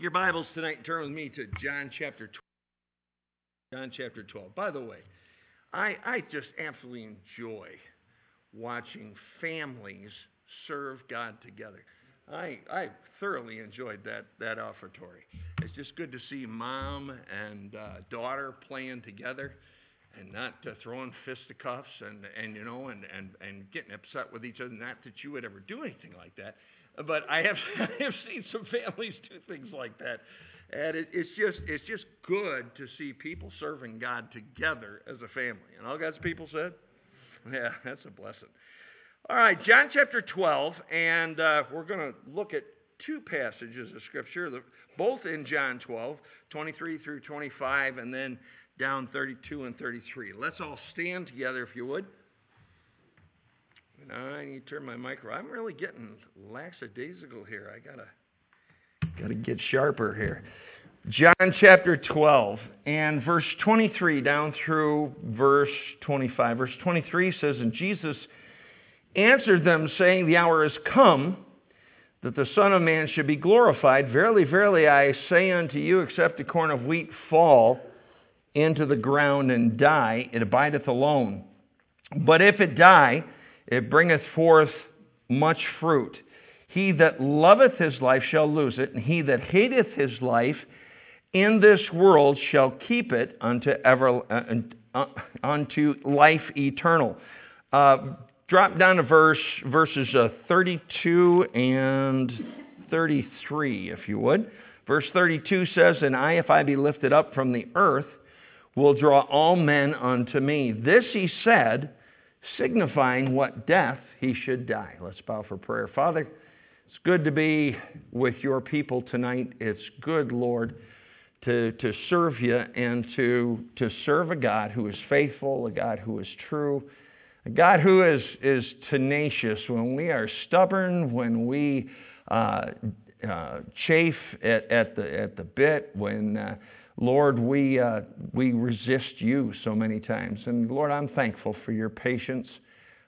Your Bibles tonight, turn with me to John chapter 12. John chapter 12. By the way, I, I just absolutely enjoy watching families serve God together. I, I thoroughly enjoyed that, that offertory. It's just good to see mom and uh, daughter playing together and not uh, throwing fisticuffs and, and you know and, and, and getting upset with each other. Not that you would ever do anything like that, but I have I have seen some families do things like that, and it, it's just it's just good to see people serving God together as a family. And all God's people said, yeah, that's a blessing. All right, John chapter 12, and uh, we're going to look at two passages of Scripture, both in John 12, 23 through 25, and then down 32 and 33. Let's all stand together, if you would. I need to turn my micro. I'm really getting lackadaisical here. I gotta gotta get sharper here. John chapter 12 and verse 23 down through verse 25. Verse 23 says, And Jesus answered them, saying, The hour is come that the Son of Man should be glorified. Verily, verily, I say unto you, except a corn of wheat fall into the ground and die, it abideth alone. But if it die, it bringeth forth much fruit. He that loveth his life shall lose it, and he that hateth his life in this world shall keep it unto ever uh, uh, unto life eternal. Uh, drop down to verse verses uh, 32 and 33, if you would. Verse 32 says, "And I, if I be lifted up from the earth, will draw all men unto me." This he said signifying what death he should die. Let's bow for prayer. Father, it's good to be with your people tonight. It's good, Lord, to, to serve you and to, to serve a God who is faithful, a God who is true, a God who is, is tenacious when we are stubborn, when we uh, uh, chafe at, at, the, at the bit, when. Uh, Lord, we, uh, we resist you so many times. And Lord, I'm thankful for your patience.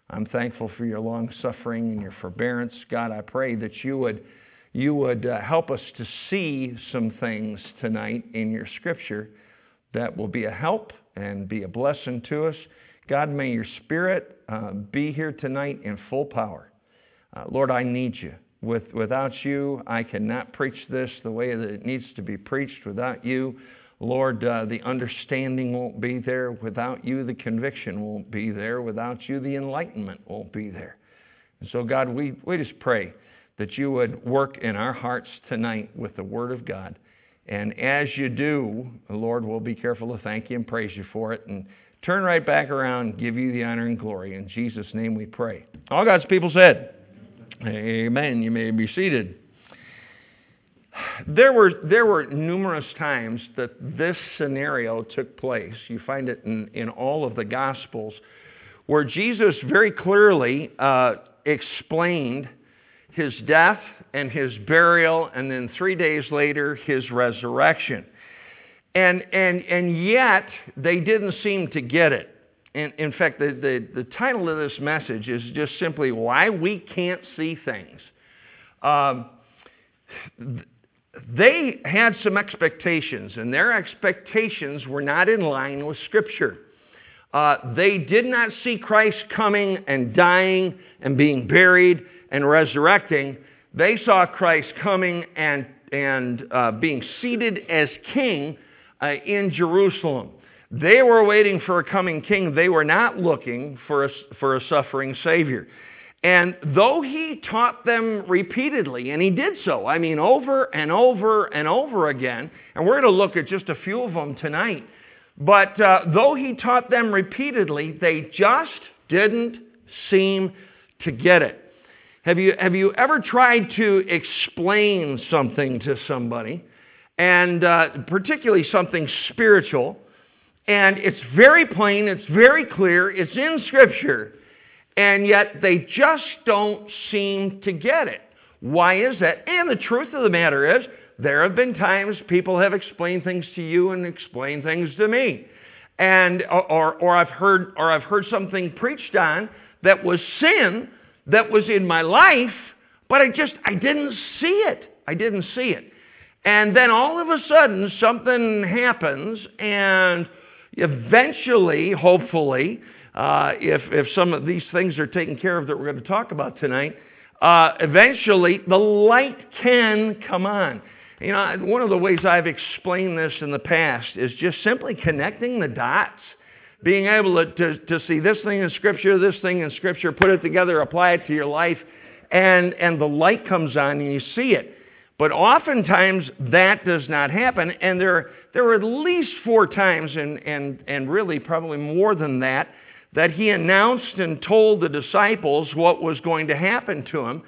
I'm thankful for your long suffering and your forbearance. God, I pray that you would, you would uh, help us to see some things tonight in your scripture that will be a help and be a blessing to us. God, may your spirit uh, be here tonight in full power. Uh, Lord, I need you. With, without you, I cannot preach this the way that it needs to be preached. Without you, Lord, uh, the understanding won't be there. Without you, the conviction won't be there. Without you, the enlightenment won't be there. And so, God, we, we just pray that you would work in our hearts tonight with the Word of God. And as you do, Lord, we'll be careful to thank you and praise you for it and turn right back around give you the honor and glory. In Jesus' name we pray. All God's people said, Amen. You may be seated. There were, there were numerous times that this scenario took place. You find it in, in all of the Gospels, where Jesus very clearly uh, explained his death and his burial, and then three days later, his resurrection. And, and, and yet, they didn't seem to get it. In, in fact, the, the, the title of this message is just simply Why We Can't See Things. Um, they had some expectations, and their expectations were not in line with Scripture. Uh, they did not see Christ coming and dying and being buried and resurrecting. They saw Christ coming and, and uh, being seated as king uh, in Jerusalem. They were waiting for a coming king. They were not looking for a, for a suffering Savior. And though he taught them repeatedly, and he did so, I mean, over and over and over again, and we're going to look at just a few of them tonight, but uh, though he taught them repeatedly, they just didn't seem to get it. Have you, have you ever tried to explain something to somebody, and uh, particularly something spiritual, and it's very plain, it's very clear, it's in Scripture, and yet they just don't seem to get it. Why is that? And the truth of the matter is, there have been times people have explained things to you and explained things to me. And uh, or, or I've heard or I've heard something preached on that was sin that was in my life, but I just I didn't see it. I didn't see it. And then all of a sudden, something happens, and eventually, hopefully, uh, if, if some of these things are taken care of that we're going to talk about tonight, uh, eventually the light can come on. You know, one of the ways I've explained this in the past is just simply connecting the dots. Being able to, to, to see this thing in Scripture, this thing in Scripture, put it together, apply it to your life, and, and the light comes on and you see it. But oftentimes that does not happen, and there, there are at least four times, and, and, and really probably more than that, that he announced and told the disciples what was going to happen to him.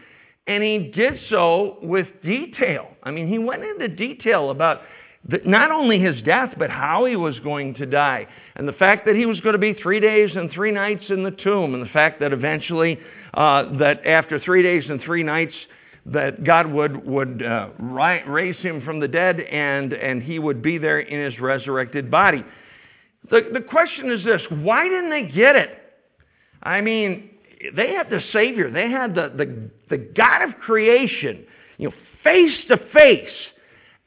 And he did so with detail. I mean, he went into detail about the, not only his death, but how he was going to die. And the fact that he was going to be three days and three nights in the tomb. And the fact that eventually, uh, that after three days and three nights, that God would, would uh, raise him from the dead and, and he would be there in his resurrected body. The, the question is this why didn't they get it? I mean, they had the Savior, they had the, the, the God of creation, you know, face to face.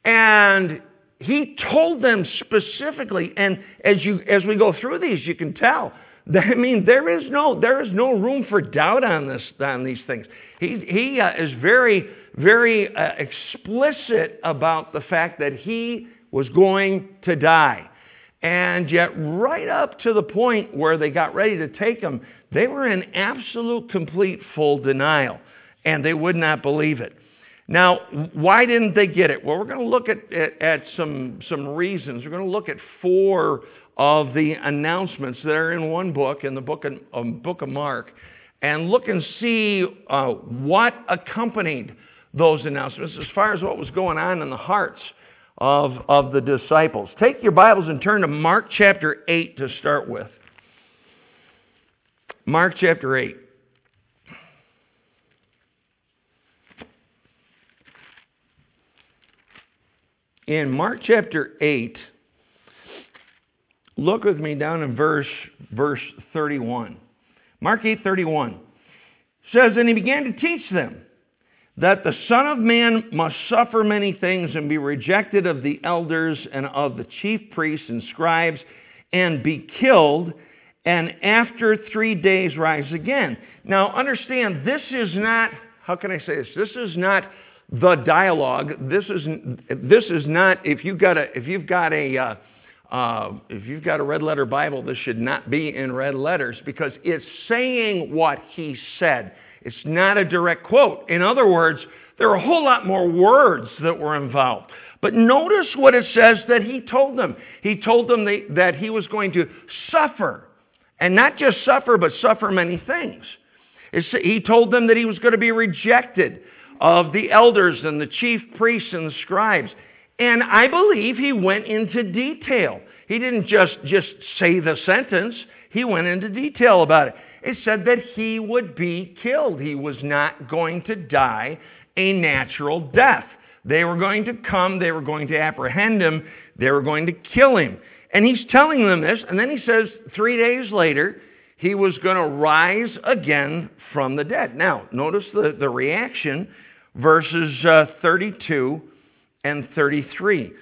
And he told them specifically, and as you as we go through these, you can tell. I mean, there is no there is no room for doubt on this on these things. He he uh, is very very uh, explicit about the fact that he was going to die. And yet, right up to the point where they got ready to take him, they were in absolute, complete, full denial. And they would not believe it. Now, why didn't they get it? Well, we're going to look at, at, at some, some reasons. We're going to look at four of the announcements that are in one book, in the book of, um, book of Mark, and look and see uh, what accompanied those announcements as far as what was going on in the hearts of, of the disciples. Take your Bibles and turn to Mark chapter 8 to start with. Mark chapter 8. In Mark chapter 8, look with me down in verse, verse 31. Mark 8 31 says, And he began to teach them that the Son of Man must suffer many things and be rejected of the elders and of the chief priests and scribes and be killed and after three days rise again. Now understand, this is not, how can I say this? This is not the dialogue. This is, this is not, if you've got a, if you've got a, uh, uh, if you've got a red letter Bible, this should not be in red letters because it's saying what he said. It's not a direct quote. In other words, there are a whole lot more words that were involved. But notice what it says that he told them. He told them that he was going to suffer. And not just suffer, but suffer many things. he told them that he was going to be rejected of the elders and the chief priests and the scribes. And I believe he went into detail. He didn't just, just say the sentence, he went into detail about it it said that he would be killed. He was not going to die a natural death. They were going to come, they were going to apprehend him, they were going to kill him. And he's telling them this, and then he says three days later, he was going to rise again from the dead. Now, notice the, the reaction, verses uh, 32 and 33.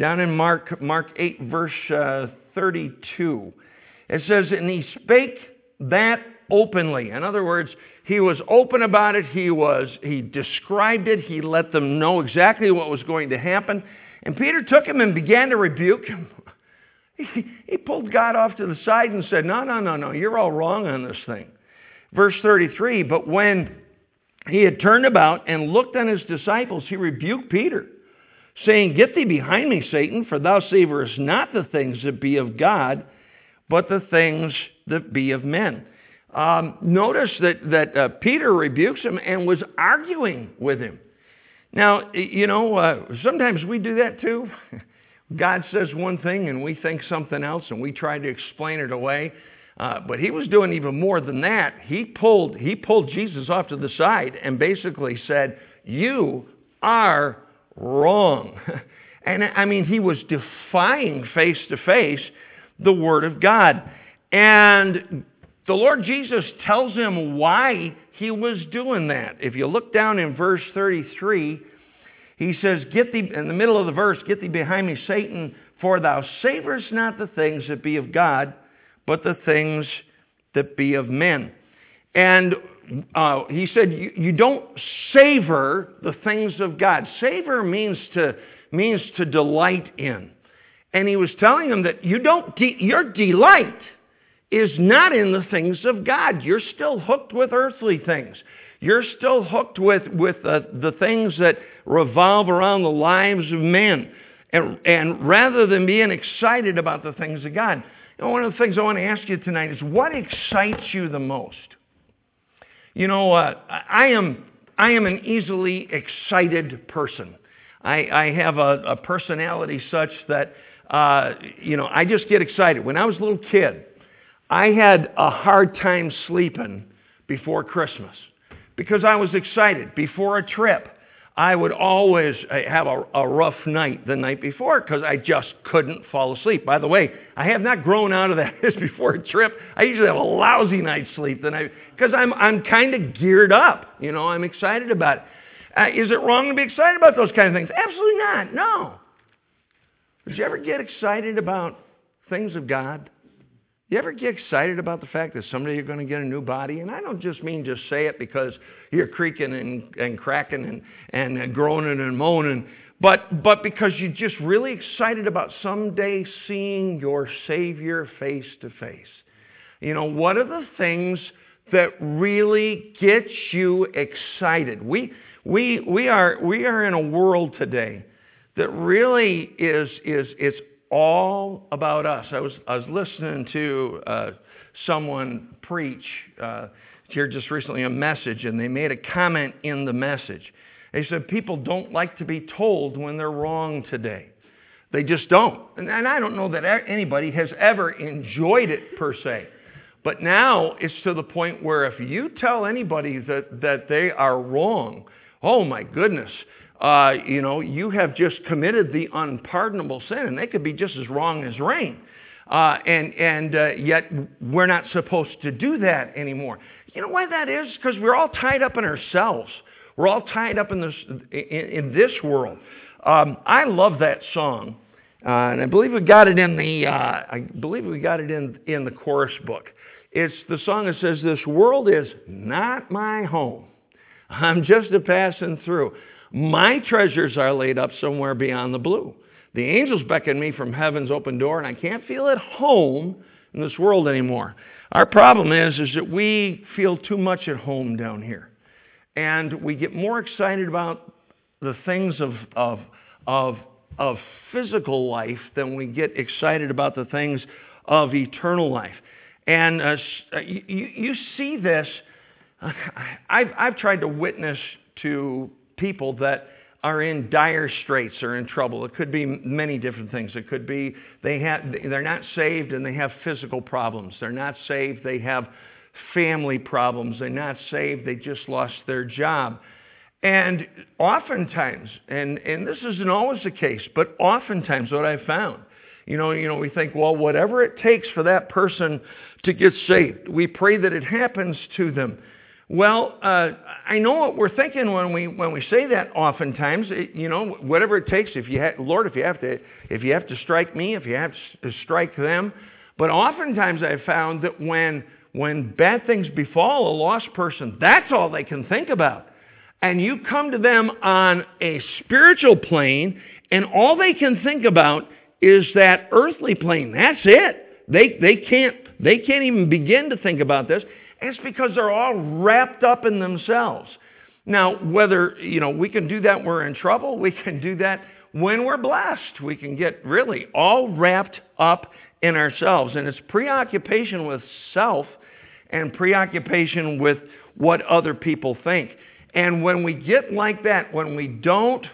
Down in Mark, Mark 8, verse uh, 32, it says, And he spake that openly. In other words, he was open about it. He was he described it. He let them know exactly what was going to happen. And Peter took him and began to rebuke him. He, he pulled God off to the side and said, "No, no, no, no. You're all wrong on this thing." Verse 33, but when he had turned about and looked on his disciples, he rebuked Peter, saying, Get thee behind me, Satan, for thou savorest not the things that be of God, but the things that be of men. Um, notice that, that uh, Peter rebukes him and was arguing with him. Now, you know, uh, sometimes we do that too. God says one thing and we think something else and we try to explain it away. Uh, but he was doing even more than that. He pulled, he pulled Jesus off to the side and basically said, You are wrong. and I mean, he was defying face to face the Word of God. And the Lord Jesus tells him why he was doing that. If you look down in verse 33, He says, Get thee, in the middle of the verse, Get thee behind me, Satan, for thou savorest not the things that be of God, but the things that be of men. And uh, he said, you, you don't savor the things of God. Savor means to, means to delight in. And he was telling them that you don't de- your delight is not in the things of God. You're still hooked with earthly things. You're still hooked with, with uh, the things that revolve around the lives of men. And, and rather than being excited about the things of God, you know, one of the things I want to ask you tonight is what excites you the most? You know, uh, I am I am an easily excited person. I, I have a, a, personality such that uh, you know I just get excited. When I was a little kid, I had a hard time sleeping before Christmas because I was excited. Before a trip, I would always uh, have a, a rough night the night before because I just couldn't fall asleep. By the way, I have not grown out of that before a trip. I usually have a lousy night's sleep the night because I'm I'm kind of geared up. You know, I'm excited about it. Uh, is it wrong to be excited about those kind of things? Absolutely not. No. Did you ever get excited about things of God? You ever get excited about the fact that someday you're going to get a new body? And I don't just mean just say it because you're creaking and, and cracking and, and uh, groaning and moaning, but, but because you're just really excited about someday seeing your Savior face to face. You know, what are the things that really get you excited? We, we, we, are, we are in a world today that really is, is it's all about us. I was, I was listening to uh, someone preach uh, here just recently a message, and they made a comment in the message. They said people don't like to be told when they're wrong today. They just don't. And, and I don't know that anybody has ever enjoyed it per se. But now it's to the point where if you tell anybody that, that they are wrong, oh my goodness, uh, you know, you have just committed the unpardonable sin, and they could be just as wrong as rain. Uh, and and uh, yet we're not supposed to do that anymore. You know why that is? Because we're all tied up in ourselves. We're all tied up in this in, in this world. Um, I love that song, uh, and I believe we got it in the uh, I believe we got it in in the chorus book. It's the song that says, "This world is not my home. I'm just a passing through." My treasures are laid up somewhere beyond the blue. The angels beckon me from heaven's open door, and I can't feel at home in this world anymore. Our problem is, is that we feel too much at home down here. And we get more excited about the things of, of, of, of physical life than we get excited about the things of eternal life. And uh, uh you, you see this. I've, I've tried to witness to people that are in dire straits or in trouble. It could be many different things. It could be they have, they're not saved and they have physical problems. They're not saved, they have family problems. They're not saved, they just lost their job. And oftentimes, and, and this isn't always the case, but oftentimes what I've found, you know, you know, we think, well, whatever it takes for that person to get saved, we pray that it happens to them. Well, uh, I know what we're thinking when we when we say that. Oftentimes, it, you know, whatever it takes. If you, ha- Lord, if you have to, if you have to strike me, if you have to strike them. But oftentimes, I've found that when when bad things befall a lost person, that's all they can think about. And you come to them on a spiritual plane, and all they can think about is that earthly plane. That's it. They they can't they can't even begin to think about this. It's because they're all wrapped up in themselves. Now, whether, you know, we can do that when we're in trouble, we can do that when we're blessed. We can get really all wrapped up in ourselves. And it's preoccupation with self and preoccupation with what other people think. And when we get like that, when we don't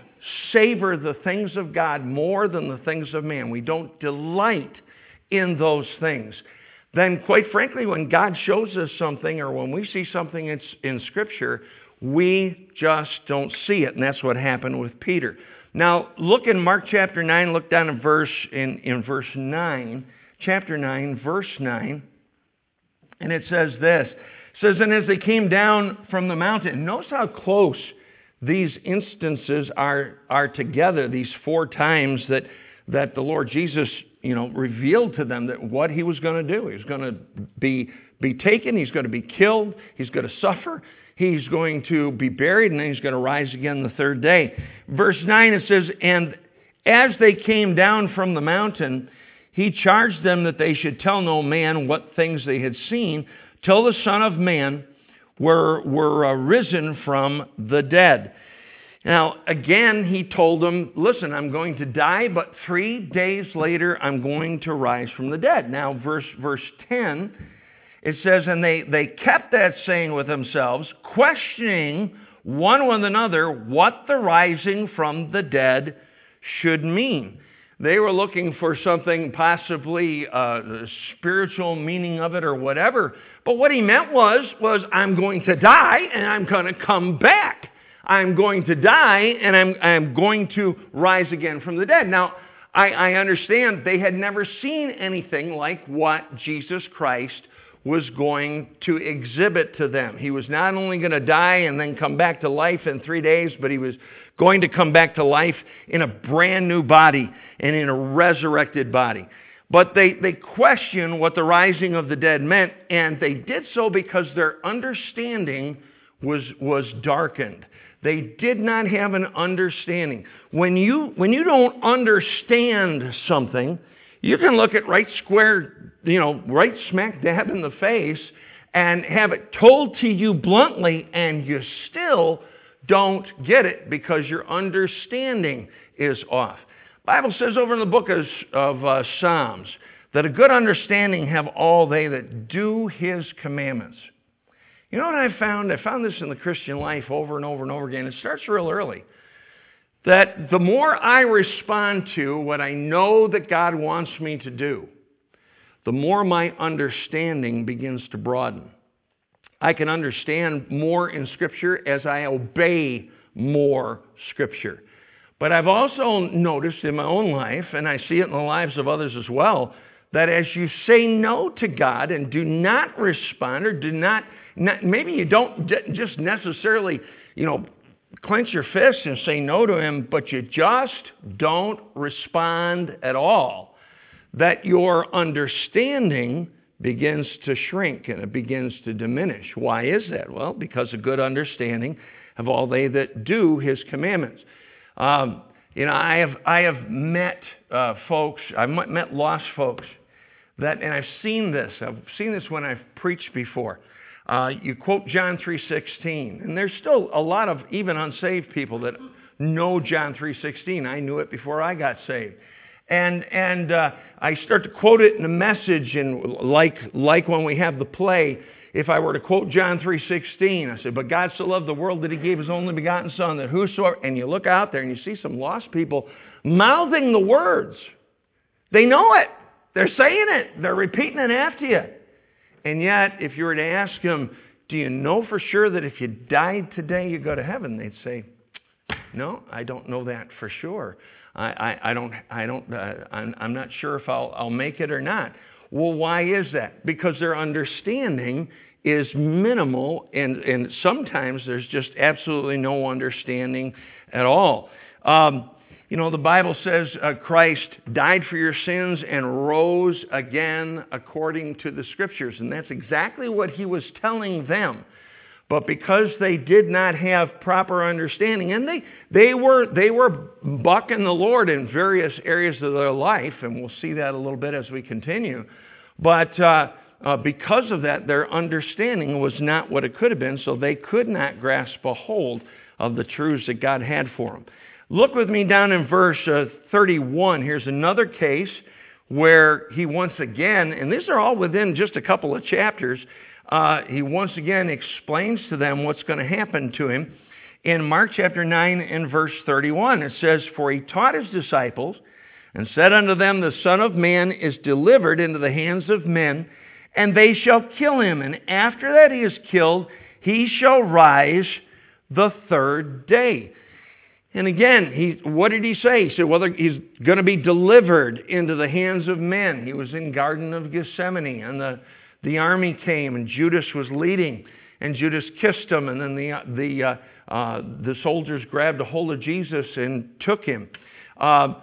savor the things of God more than the things of man, we don't delight in those things, then quite frankly, when God shows us something or when we see something in, in Scripture, we just don't see it. And that's what happened with Peter. Now, look in Mark chapter 9, look down in verse, in, in verse 9, chapter 9, verse 9, and it says this. It says, and as they came down from the mountain, notice how close these instances are, are together, these four times that, that the Lord Jesus, you know, revealed to them that what he was going to do. He was going to be, be taken, he's going to be killed, he's going to suffer, he's going to be buried, and then he's going to rise again the third day. Verse 9 it says, And as they came down from the mountain, he charged them that they should tell no man what things they had seen till the Son of Man were, were uh, risen from the dead. Now, again, he told them, listen, I'm going to die, but three days later, I'm going to rise from the dead. Now, verse, verse 10, it says, and they, they kept that saying with themselves, questioning one with another what the rising from the dead should mean. They were looking for something possibly uh, spiritual meaning of it or whatever. But what he meant was, was I'm going to die and I'm going to come back. I'm going to die and I'm, I'm going to rise again from the dead. Now, I, I understand they had never seen anything like what Jesus Christ was going to exhibit to them. He was not only going to die and then come back to life in three days, but he was going to come back to life in a brand new body and in a resurrected body. But they, they questioned what the rising of the dead meant, and they did so because their understanding was, was darkened. They did not have an understanding. When you, when you don't understand something, you can look at right square, you know, right smack dab in the face and have it told to you bluntly, and you still don't get it because your understanding is off. Bible says over in the book of, of uh, Psalms that a good understanding have all they that do his commandments. You know what I found? I found this in the Christian life over and over and over again. It starts real early. That the more I respond to what I know that God wants me to do, the more my understanding begins to broaden. I can understand more in Scripture as I obey more Scripture. But I've also noticed in my own life, and I see it in the lives of others as well, that as you say no to God and do not respond or do not, maybe you don't just necessarily, you know, clench your fists and say no to him, but you just don't respond at all, that your understanding begins to shrink and it begins to diminish. Why is that? Well, because a good understanding of all they that do his commandments. Um, you know, I have, I have met uh, folks, I've met lost folks that, and I've seen this, I've seen this when I've preached before. Uh, you quote John 3.16, and there's still a lot of even unsaved people that know John 3.16. I knew it before I got saved. And, and uh, I start to quote it in a message, and like, like when we have the play, if I were to quote John 3.16, I said, but God so loved the world that he gave his only begotten son that whosoever, and you look out there and you see some lost people mouthing the words. They know it. They're saying it. They're repeating it after you. And yet, if you were to ask them, do you know for sure that if you died today, you go to heaven? They'd say, no, I don't know that for sure. I, I, I don't, I don't, uh, I'm, I'm not sure if I'll, I'll make it or not. Well, why is that? Because their understanding is minimal, and, and sometimes there's just absolutely no understanding at all. Um, you know, the Bible says uh, Christ died for your sins and rose again according to the Scriptures. And that's exactly what he was telling them. But because they did not have proper understanding, and they, they, were, they were bucking the Lord in various areas of their life, and we'll see that a little bit as we continue. But uh, uh, because of that, their understanding was not what it could have been, so they could not grasp a hold of the truths that God had for them. Look with me down in verse uh, 31. Here's another case where he once again, and these are all within just a couple of chapters, uh, he once again explains to them what's going to happen to him. In Mark chapter 9 and verse 31, it says, For he taught his disciples and said unto them, The Son of Man is delivered into the hands of men, and they shall kill him. And after that he is killed, he shall rise the third day. And again, he, what did he say? He said, well, he's going to be delivered into the hands of men. He was in Garden of Gethsemane, and the the army came and Judas was leading. and Judas kissed him, and then the, the, uh, uh, the soldiers grabbed a hold of Jesus and took him. Uh,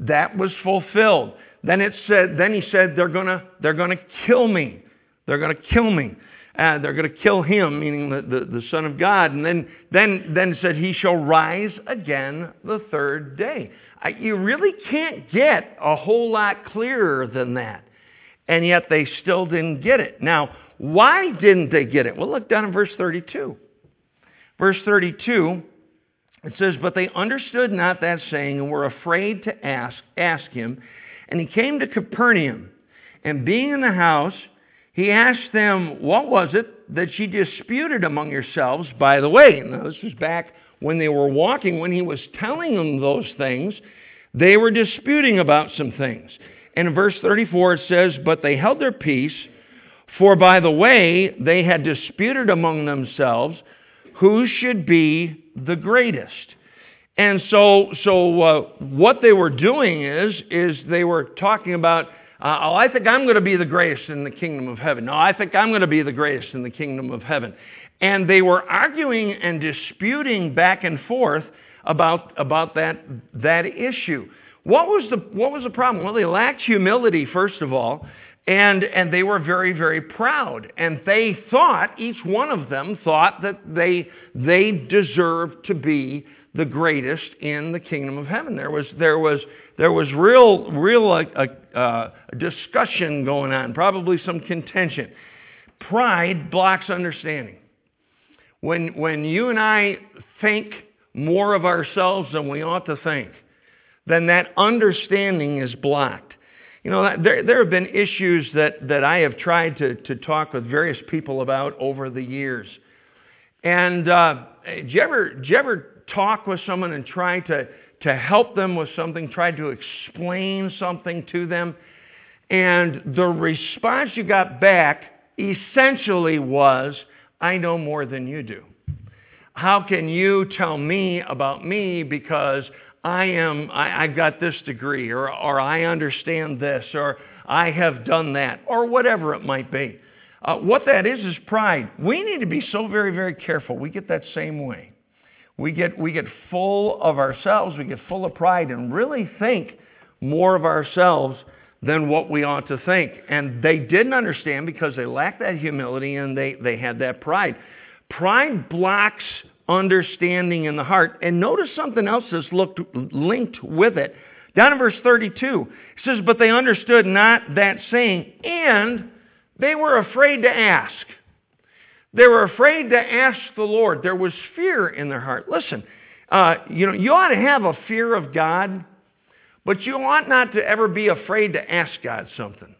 that was fulfilled. Then it said, then he said, they're gonna, they're gonna kill me. They're gonna kill me. Uh, they're going to kill him, meaning the, the, the, Son of God. And then, then, then said, He shall rise again the third day. I, you really can't get a whole lot clearer than that. And yet they still didn't get it. Now, why didn't they get it? Well, look down in verse 32. Verse 32, it says, But they understood not that saying and were afraid to ask, ask him. And he came to Capernaum. And being in the house, he asked them, What was it that ye disputed among yourselves by the way? Now, this was back when they were walking, when he was telling them those things, they were disputing about some things. And in verse 34 it says, But they held their peace, for by the way they had disputed among themselves who should be the greatest. And so, so uh, what they were doing is, is they were talking about Uh, oh, I think I'm going to be the greatest in the kingdom of heaven. No, I think I'm going to be the greatest in the kingdom of heaven. And they were arguing and disputing back and forth about, about that, that issue. What was, the, what was the problem? Well, they lacked humility, first of all, and, and they were very, very proud. And they thought, each one of them thought that they, they deserved to be the greatest in the kingdom of heaven. There was, there was there was real, real uh, uh, discussion going on, probably some contention. Pride blocks understanding. When, when you and I think more of ourselves than we ought to think, then that understanding is blocked. You know, there, there have been issues that, that I have tried to, to talk with various people about over the years. And uh, did, you ever, did you ever talk with someone and try to to help them with something, try to explain something to them. And the response you got back essentially was, I know more than you do. How can you tell me about me because I am, I, I got this degree, or, or I understand this, or I have done that, or whatever it might be. Uh, what that is is pride. We need to be so very, very careful. We get that same way. We get, we get full of ourselves, we get full of pride, and really think more of ourselves than what we ought to think. And they didn't understand because they lacked that humility and they, they had that pride. Pride blocks understanding in the heart. And notice something else that's looked, linked with it. Down in verse 32, it says, But they understood not that saying, and they were afraid to ask. They were afraid to ask the Lord. There was fear in their heart. Listen, uh, you know, you ought to have a fear of God, but you ought not to ever be afraid to ask God something.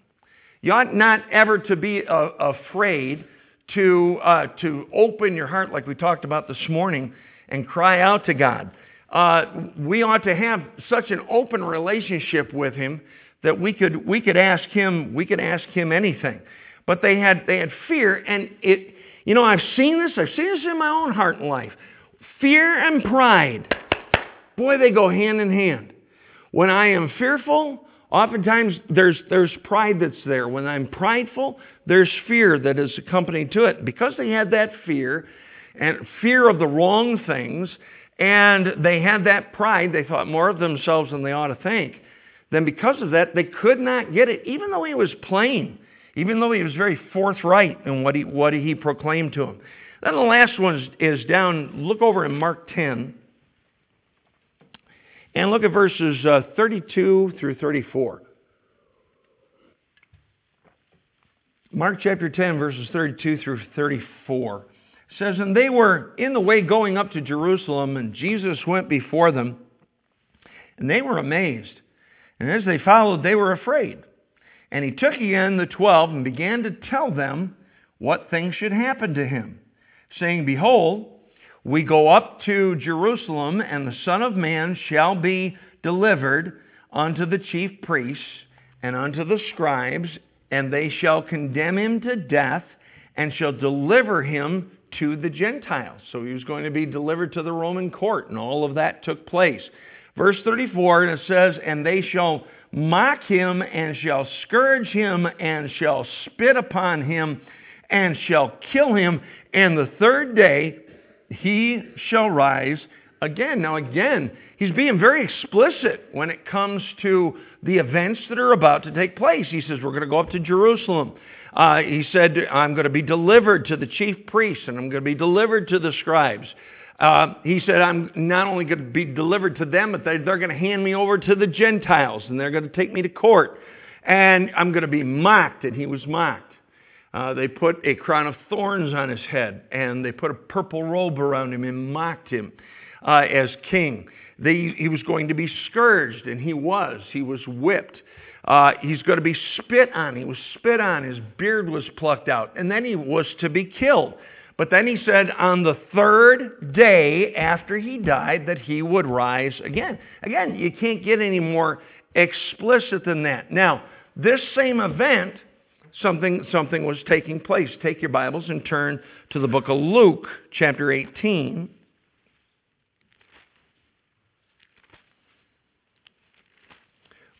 You ought not ever to be uh, afraid to, uh, to open your heart, like we talked about this morning, and cry out to God. Uh, we ought to have such an open relationship with Him that we could, we could ask Him, we could ask Him anything. But they had, they had fear, and it, you know, I've seen this. I've seen this in my own heart and life. Fear and pride, boy, they go hand in hand. When I am fearful, oftentimes there's, there's pride that's there. When I'm prideful, there's fear that is accompanied to it. Because they had that fear, and fear of the wrong things, and they had that pride, they thought more of themselves than they ought to think. Then because of that, they could not get it, even though he was plain even though he was very forthright in what he, what he proclaimed to them. Then the last one is, is down, look over in Mark 10, and look at verses uh, 32 through 34. Mark chapter 10, verses 32 through 34 says, And they were in the way going up to Jerusalem, and Jesus went before them, and they were amazed. And as they followed, they were afraid. And he took again the twelve and began to tell them what things should happen to him, saying, Behold, we go up to Jerusalem, and the Son of Man shall be delivered unto the chief priests and unto the scribes, and they shall condemn him to death and shall deliver him to the Gentiles. So he was going to be delivered to the Roman court, and all of that took place. Verse 34, and it says, And they shall mock him and shall scourge him and shall spit upon him and shall kill him, and the third day he shall rise again. Now, again, he's being very explicit when it comes to the events that are about to take place. He says, We're going to go up to Jerusalem. Uh, he said, I'm going to be delivered to the chief priests and I'm going to be delivered to the scribes. Uh, he said, I'm not only going to be delivered to them, but they're, they're going to hand me over to the Gentiles and they're going to take me to court. And I'm going to be mocked. And he was mocked. Uh, they put a crown of thorns on his head and they put a purple robe around him and mocked him uh, as king. They, he was going to be scourged, and he was. He was whipped. Uh, he's going to be spit on. He was spit on. His beard was plucked out. And then he was to be killed. But then he said on the third day after he died that he would rise again. Again, you can't get any more explicit than that. Now, this same event, something, something was taking place. Take your Bibles and turn to the book of Luke, chapter 18.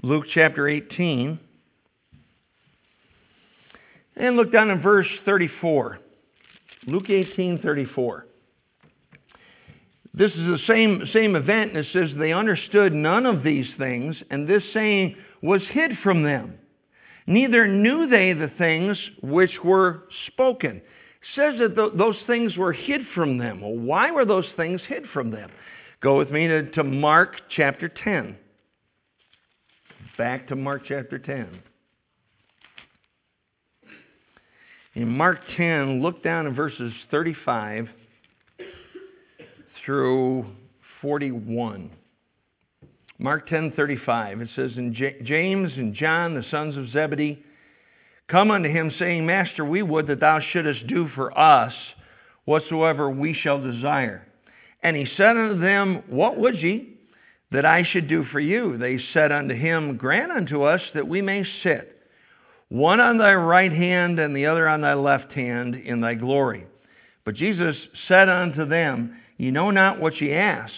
Luke chapter 18. And look down in verse 34. Luke 18, 34. This is the same, same event, and it says, They understood none of these things, and this saying was hid from them. Neither knew they the things which were spoken. Says that th- those things were hid from them. Well, why were those things hid from them? Go with me to, to Mark chapter 10. Back to Mark chapter 10. In Mark 10, look down in verses 35 through 41. Mark 10:35 it says and James and John the sons of Zebedee come unto him saying master we would that thou shouldest do for us whatsoever we shall desire and he said unto them what would ye that I should do for you. They said unto him, Grant unto us that we may sit, one on thy right hand and the other on thy left hand in thy glory. But Jesus said unto them, Ye know not what ye ask.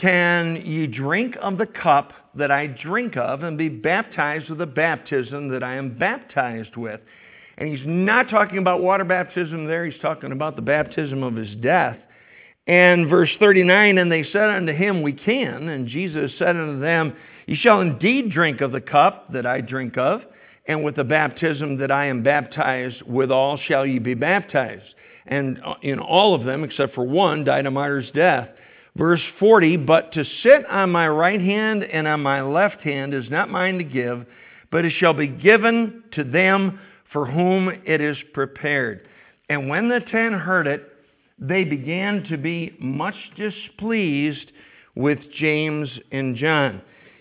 Can ye drink of the cup that I drink of and be baptized with the baptism that I am baptized with? And he's not talking about water baptism there, he's talking about the baptism of his death. And verse 39, and they said unto him, We can. And Jesus said unto them, Ye shall indeed drink of the cup that I drink of, and with the baptism that I am baptized withal shall ye be baptized. And uh, in all of them, except for one, died a martyr's death. Verse 40, But to sit on my right hand and on my left hand is not mine to give, but it shall be given to them for whom it is prepared. And when the ten heard it, they began to be much displeased with James and John.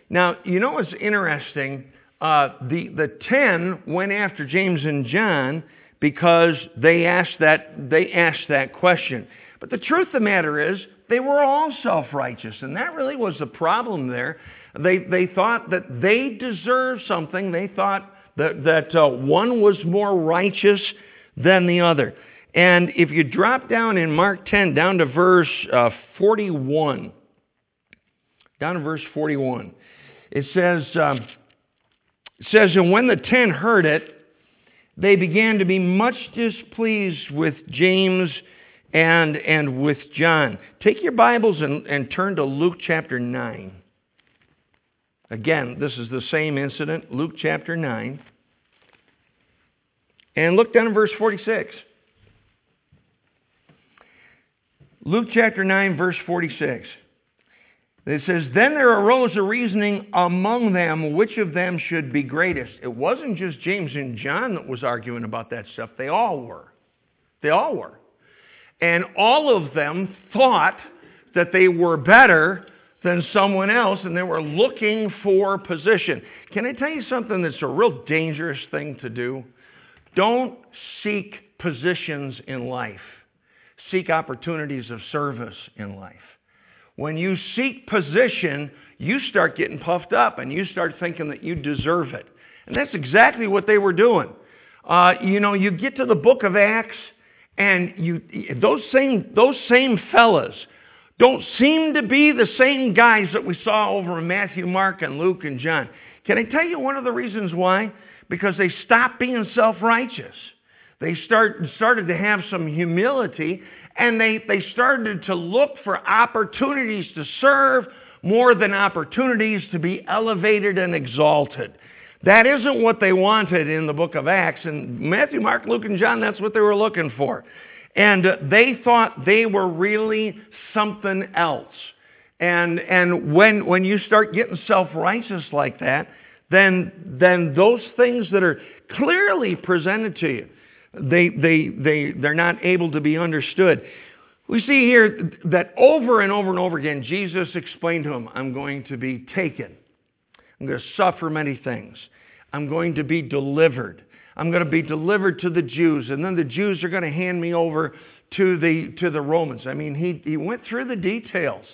Now, you know what's interesting? Uh, the, the ten went after James and John because they asked, that, they asked that question. But the truth of the matter is, they were all self-righteous, and that really was the problem there. They, they thought that they deserved something. They thought that, that uh, one was more righteous than the other. And if you drop down in Mark 10, down to verse uh, 41, down to verse 41, it says, um, it says, And when the ten heard it, they began to be much displeased with James and, and with John. Take your Bibles and, and turn to Luke chapter 9. Again, this is the same incident, Luke chapter 9. And look down in verse 46. Luke chapter 9, verse 46. It says, Then there arose a reasoning among them which of them should be greatest. It wasn't just James and John that was arguing about that stuff. They all were. They all were. And all of them thought that they were better than someone else and they were looking for position. Can I tell you something that's a real dangerous thing to do? Don't seek positions in life seek opportunities of service in life. When you seek position, you start getting puffed up and you start thinking that you deserve it. And that's exactly what they were doing. Uh, you know, you get to the book of Acts and you, those same, those same fellas don't seem to be the same guys that we saw over in Matthew, Mark, and Luke, and John. Can I tell you one of the reasons why? Because they stopped being self-righteous. They start, started to have some humility and they, they started to look for opportunities to serve more than opportunities to be elevated and exalted. That isn't what they wanted in the book of Acts. And Matthew, Mark, Luke, and John, that's what they were looking for. And they thought they were really something else. And, and when, when you start getting self-righteous like that, then, then those things that are clearly presented to you, they, they, they, they're not able to be understood. We see here that over and over and over again, Jesus explained to him, I'm going to be taken. I'm going to suffer many things. I'm going to be delivered. I'm going to be delivered to the Jews, and then the Jews are going to hand me over to the, to the Romans. I mean, he, he went through the details.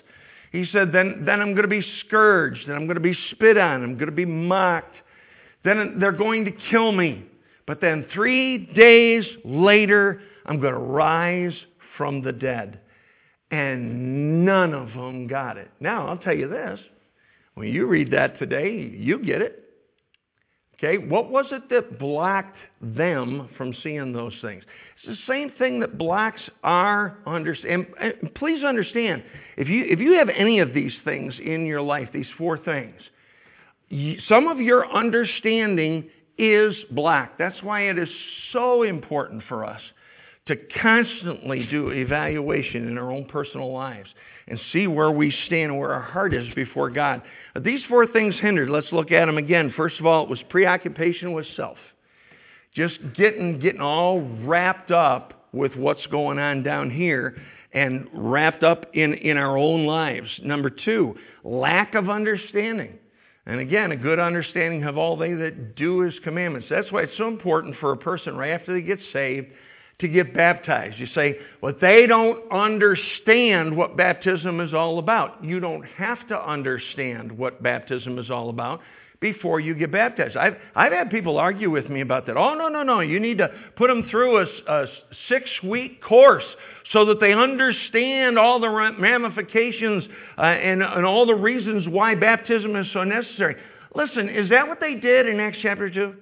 He said, then, then I'm going to be scourged, and I'm going to be spit on, I'm going to be mocked. Then they're going to kill me. But then three days later, I'm going to rise from the dead. And none of them got it. Now, I'll tell you this. When you read that today, you get it. Okay, what was it that blocked them from seeing those things? It's the same thing that blocks our understand. And please understand, if you if you have any of these things in your life, these four things, some of your understanding is black. That's why it is so important for us to constantly do evaluation in our own personal lives and see where we stand, where our heart is before God. These four things hindered. Let's look at them again. First of all, it was preoccupation with self. Just getting, getting all wrapped up with what's going on down here and wrapped up in, in our own lives. Number two, lack of understanding. And again, a good understanding of all they that do his commandments. That's why it's so important for a person right after they get saved to get baptized. You say, well, they don't understand what baptism is all about. You don't have to understand what baptism is all about before you get baptized. I've, I've had people argue with me about that. Oh, no, no, no. You need to put them through a, a six-week course so that they understand all the ramifications uh, and, and all the reasons why baptism is so necessary. Listen, is that what they did in Acts chapter 2?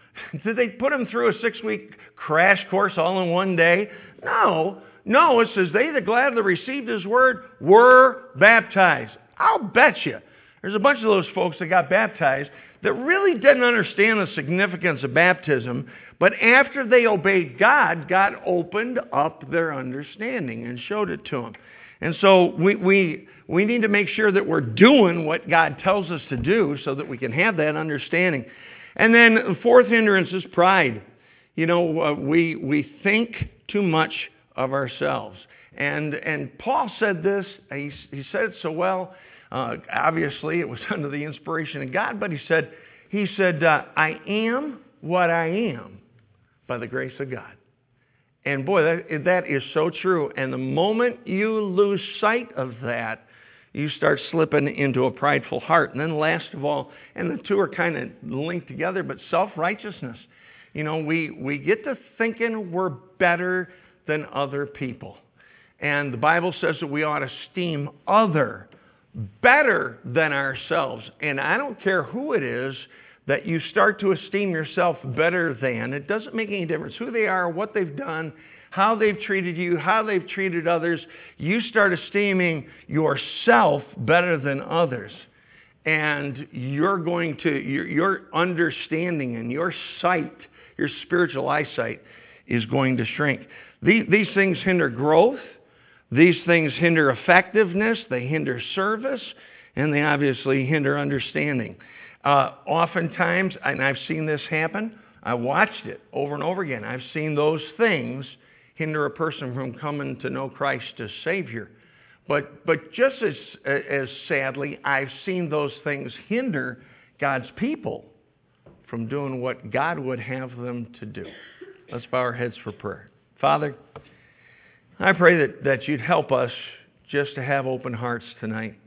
did they put them through a six-week crash course all in one day? No. No, it says they that gladly received his word were baptized. I'll bet you. There's a bunch of those folks that got baptized that really didn't understand the significance of baptism, but after they obeyed God, God opened up their understanding and showed it to them. And so we, we, we need to make sure that we're doing what God tells us to do so that we can have that understanding. And then the fourth hindrance is pride. You know, uh, we, we think too much of ourselves. And, and Paul said this, he, he said it so well. Uh, obviously, it was under the inspiration of God, but he said, he said, uh, I am what I am by the grace of God. And boy, that, that is so true. And the moment you lose sight of that, you start slipping into a prideful heart. And then last of all, and the two are kind of linked together, but self-righteousness. You know, we, we get to thinking we're better than other people. And the Bible says that we ought to esteem other better than ourselves. And I don't care who it is that you start to esteem yourself better than. It doesn't make any difference who they are, what they've done, how they've treated you, how they've treated others. You start esteeming yourself better than others. And you're going to, your, your understanding and your sight, your spiritual eyesight is going to shrink. These, things hinder growth. These things hinder effectiveness. They hinder service. And they obviously hinder understanding. Uh, oftentimes, and I've seen this happen, I watched it over and over again. I've seen those things hinder a person from coming to know Christ as Savior. But, but just as, as sadly, I've seen those things hinder God's people from doing what God would have them to do. Let's bow our heads for prayer. Father, I pray that, that you'd help us just to have open hearts tonight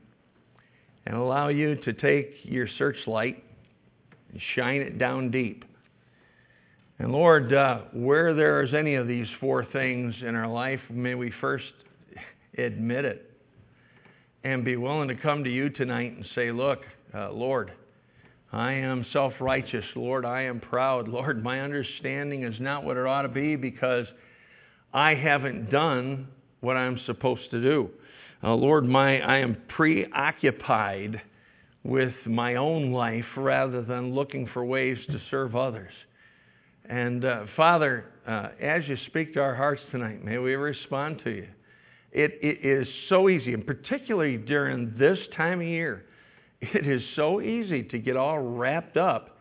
and allow you to take your searchlight and shine it down deep. And Lord, uh, where there is any of these four things in our life, may we first admit it and be willing to come to you tonight and say, look, uh, Lord, I am self righteous. Lord, I am proud. Lord, my understanding is not what it ought to be because I haven't done what I'm supposed to do. Uh, Lord, my, I am preoccupied with my own life rather than looking for ways to serve others. And uh, Father, uh, as you speak to our hearts tonight, may we respond to you. It, it is so easy, and particularly during this time of year, it is so easy to get all wrapped up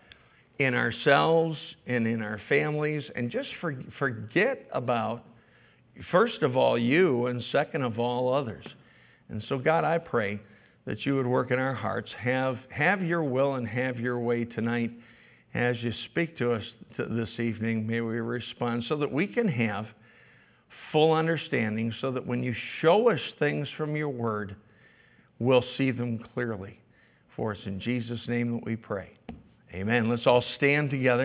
in ourselves and in our families and just for, forget about, first of all, you, and second of all, others. And so, God, I pray that you would work in our hearts. Have, have your will and have your way tonight as you speak to us this evening. May we respond so that we can have full understanding, so that when you show us things from your word, we'll see them clearly. For us in Jesus' name that we pray. Amen. Let's all stand together.